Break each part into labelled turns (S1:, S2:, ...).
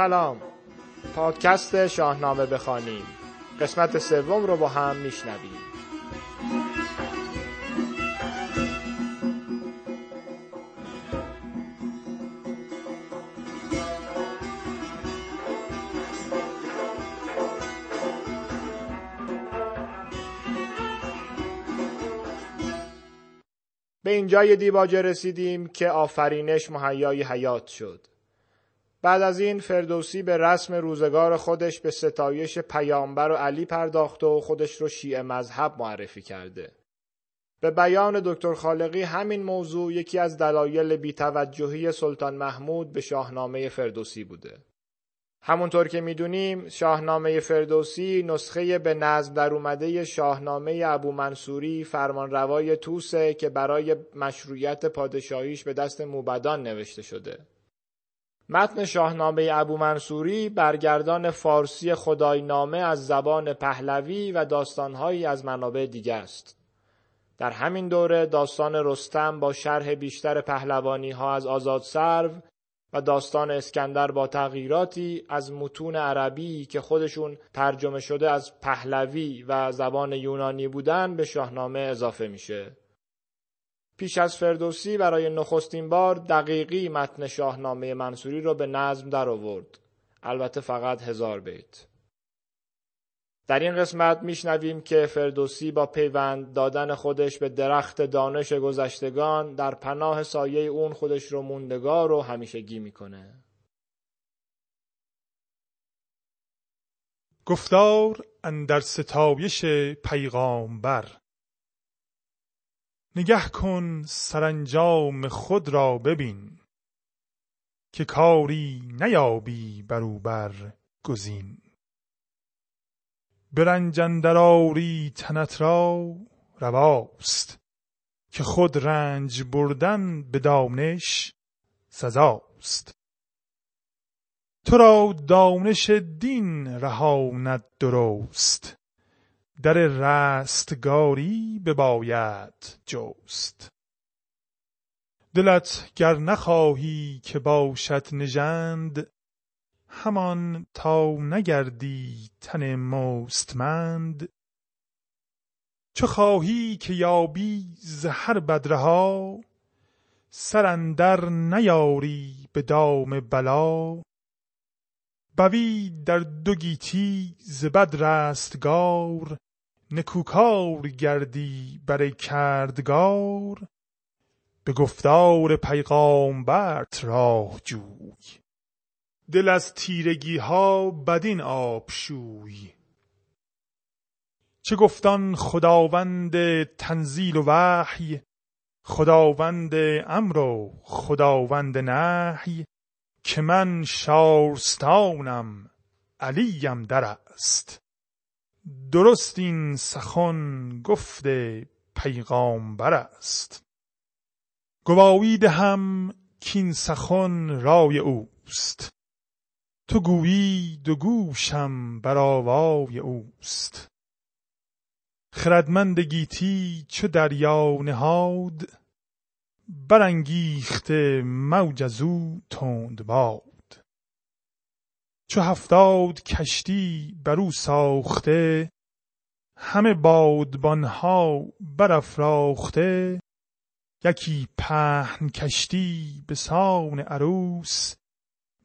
S1: سلام. پادکست شاهنامه بخوانیم. قسمت سوم رو با هم میشنویم. به اینجای دیباجه رسیدیم که آفرینش مهیای حیات شد. بعد از این فردوسی به رسم روزگار خودش به ستایش پیامبر و علی پرداخته و خودش رو شیعه مذهب معرفی کرده. به بیان دکتر خالقی همین موضوع یکی از دلایل بیتوجهی سلطان محمود به شاهنامه فردوسی بوده. همونطور که می‌دونیم شاهنامه فردوسی نسخه به نظم در اومده شاهنامه ابو منصوری فرمانروای توسه که برای مشروعیت پادشاهیش به دست موبدان نوشته شده. متن شاهنامه ابو منصوری برگردان فارسی خداینامه از زبان پهلوی و داستانهایی از منابع دیگه است. در همین دوره داستان رستم با شرح بیشتر پهلوانی ها از آزاد سرو و داستان اسکندر با تغییراتی از متون عربی که خودشون ترجمه شده از پهلوی و زبان یونانی بودن به شاهنامه اضافه میشه. پیش از فردوسی برای نخستین بار دقیقی متن شاهنامه منصوری را به نظم در آورد. البته فقط هزار بیت. در این قسمت میشنویم که فردوسی با پیوند دادن خودش به درخت دانش گذشتگان در پناه سایه اون خودش رو موندگار و همیشگی می‌کنه.
S2: گفتار اندر ستایش پیغامبر نگه کن سرانجام خود را ببین که کاری نیابی برو بر گزین. برنج آری تنت را رواست که خود رنج بردن به دانش سزاست. تو را دانش دین رهاند درست در رستگاری بباید جست. دلت گر نخواهی که باشد نژند همان تا نگردی تن مستمند. چو خواهی که یابی ز هر بدرها سر اندر نیاری به دام بلا. بوی در دو گیتی ز بد رستگار نکوکار گردی بر کردگار به گفتار پیغامبرت راه جوی. دل از تیرگی ها بدین آب شوی. چه گفتان خداوند تنزیل و وحی؟ خداوند امر و خداوند نحی که من شارستانم علیم در است. درست این سخن گفت پیغامبر است. گواهی دهم کین سخن رای اوست. تو گویی دو گوشم بر آوای اوست. خردمند گیتی چو دریا نهاد برانگیخته موج از او تند باد چو هفتاد کشتی بر او ساخته همه بادبانها برافراخته یکی پهن کشتی به سان عروس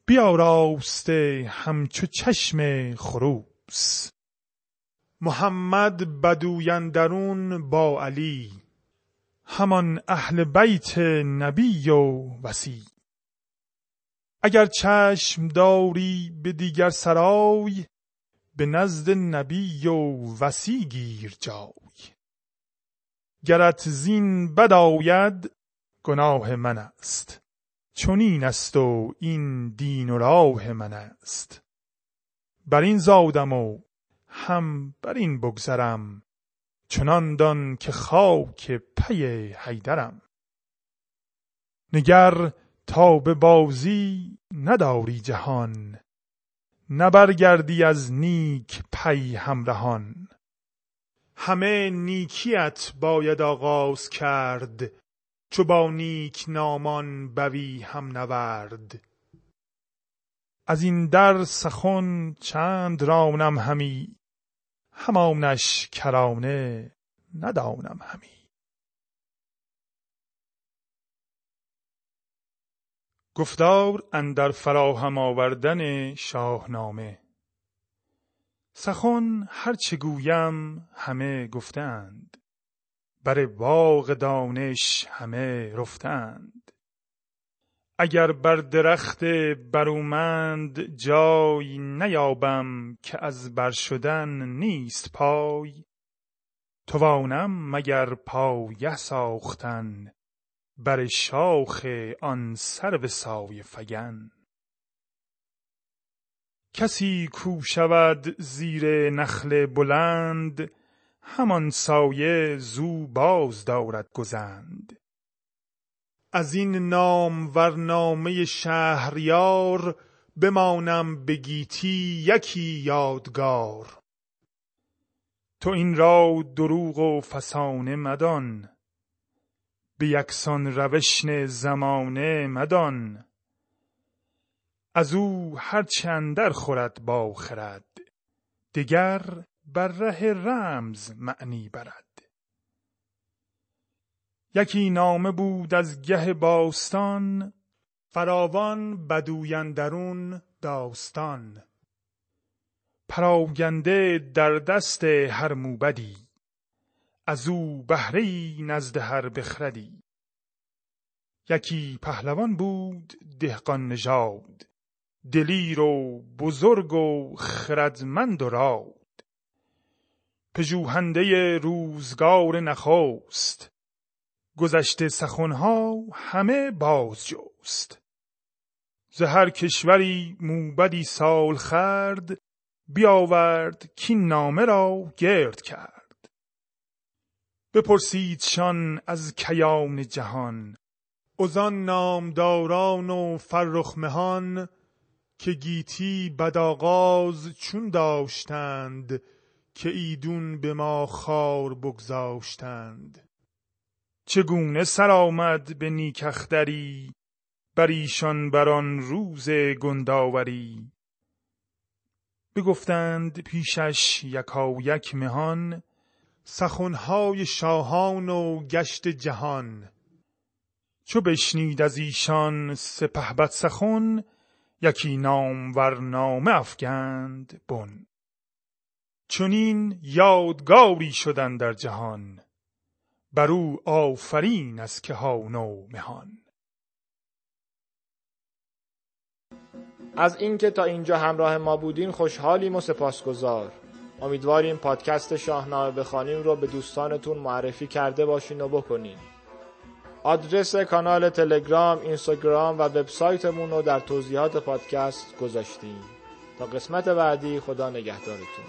S2: بیاراسته همچو چشم خروس. محمد بدوی اندرون با علی همان اهل بیت نبی و وصی اگر چشم داری به دیگر سرای به نزد نبی و وسی گیر جای. گرت زین بد آید گناه من است. چنین است و این دین و راه من است. بر این زادم و هم بر این بگذرم چنان دان که خاک پی حیدرم. نگر تا به بازی نداری جهان. نبرگردی از نیک پی همرهان. همه نیکیت باید آغاز کرد چو با نیک نامان بوی هم نورد. از این در سخن چند رانم همی همانش کرانه ندانم همی. گفتار اندر فراهم آوردن شاهنامه. سخن هرچه گویم همه گفتند. بر باغ دانش همه رفتند. اگر بر درخت برومند جای نیابم که از بر شدن نیست پای توانم مگر پایه ساختن بر شاخ آن سرو سایه فگن. کسی کو شود زیر نخل بلند همان سایه زو باز دارد گزند. از این نامور نامه شهریار بمانم به گیتی یکی یادگار. تو این را دروغ و فسانه مدان به یکسان روشن زمانه مدان. از او هر چندر خورد با خرد دگر بر ره رمز معنی برد. یکی نامه بود از گه باستان فراوان بدویندرون داستان. پراگنده در دست هر موبدی. از او بهره نزد هر بخردی. یکی پهلوان بود دهقان نژاد. دلیر و بزرگ و خردمند و راد. پژوهنده روزگار نخست. گذشته سخنها همه باز جست ز هر کشوری موبدی سال خرد بیاورد کین نامه را گرد کرد. بپرسیدشان از کیان جهان. ازان نامداران و فرخ مهان که گیتی بدآغاز چون داشتند که ایدون به ما خوار بگذاشتند. چگونه سر آمد به نیک اختری بر ایشان بر آن روز گنداوری؟ بگفتند پیشش یکایک مهان سخنهای شاهان و گشت جهان. چو بشنید از ایشان سپهبد سخن یکی نامور نامه افگند بن. چنین یادگاری شدن در جهان بر او آفرین از کهان و مهان
S1: از اینکه تا اینجا همراه ما بودین خوشحالیم و سپاسگزار. امیدواریم پادکست شاهنامه بخوانیم رو به دوستانتون معرفی کرده باشین و بکنین. آدرس کانال تلگرام، اینستاگرام و وبسایتمون رو در توضیحات پادکست گذاشتیم. تا قسمت بعدی خدا نگهدارتون.